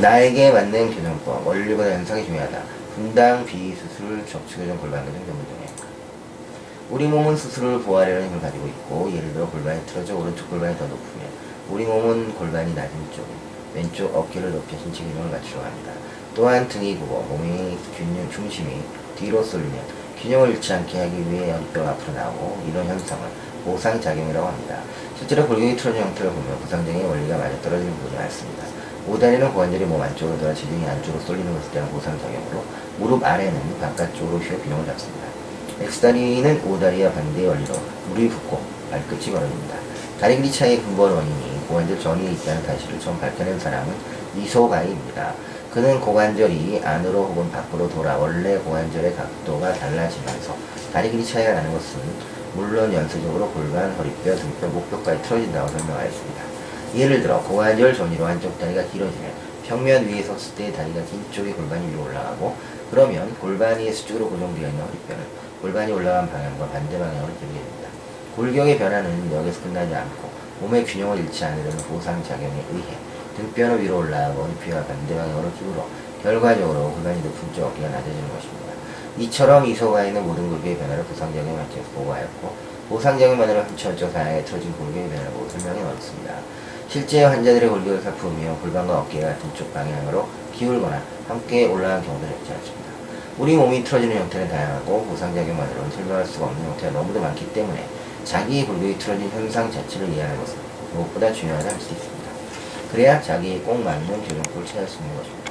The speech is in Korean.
나에게 맞는 교정법, 원리보다 현상이 중요하다. 분당 비수술 적추교정 골반 교정 전문 중에 우리 몸은 스스로를 보호하려는 힘을 가지고 있고 예를 들어 골반이 틀어져 오른쪽 골반이 더 높으면 우리 몸은 골반이 낮은 쪽 왼쪽 어깨를 높여 신체 균형을 맞추려 합니다. 또한 등이 굽어 몸의 균형 중심이 뒤로 쏠리면 균형을 잃지 않게 하기 위해 허리뼈가 앞으로 나오고 이런 현상을 보상작용이라고 합니다. 실제로 골격이 틀어진 형태를 보면 보상적인 원리가 맞아떨어지는 부분이 많습니다. 오다리는 고관절이 몸 안쪽으로 들어 지중이 안쪽으로 쏠리는 것을 때는 보상작용으로 무릎 아래는 바깥쪽으로 휘어 균형을 잡습니다. X다리는 오다리와 반대의 원리로 무릎이 붓고 발끝이 벌어집니다. 다리 길이 차이의 근본 원인이 고관절 전이에 있다는 사실을 처음 밝혀낸 사람은 이소가이입니다. 그는 고관절이 안으로 혹은 밖으로 돌아 원래 고관절의 각도가 달라지면서 다리 길이 차이가 나는 것은 물론 연쇄적으로 골반, 허리뼈, 등뼈, 목뼈까지 틀어진다고 설명하였습니다. 예를 들어 고관절 전이로 한쪽 다리가 길어지면 평면 위에 섰을 때 다리가 긴 쪽이 골반이 위로 올라가고 그러면 골반 위에 수직으로 고정되어 있는 허리뼈는 골반이 올라간 방향과 반대 방향으로 들게 됩니다. 골격의 변화는 여기서 끝나지 않고 몸의 균형을 잃지 않으려는 보상작용에 의해 등뼈는 위로 올라가고 허리뼈가 반대 방향으로 기울어 결과적으로 골반이 높은 쪽 어깨가 낮아지는 것입니다. 이처럼 이소가에는 모든 골격의 변화를 보상작용에 맞춰서 보고하였고 보상작용만으로 한치어쩌 사양에 틀어진 골격의 변화를 보고 설명해 놓았습니다. 실제 환자들의 골격을 살펴보며 골반과 어깨가 같은 쪽 방향으로 기울거나 함께 올라간 적지 않습니다. 우리 몸이 틀어지는 형태는 다양하고 보상작용만으로는 설명할 수가 없는 형태가 너무도 많기 때문에 자기의 골격이 틀어진 현상 자체를 이해하는 것은 무엇보다 중요하다 할 수 있습니다. 그래야 자기에 꼭 맞는 교정법을 찾을 수 있는 것입니다.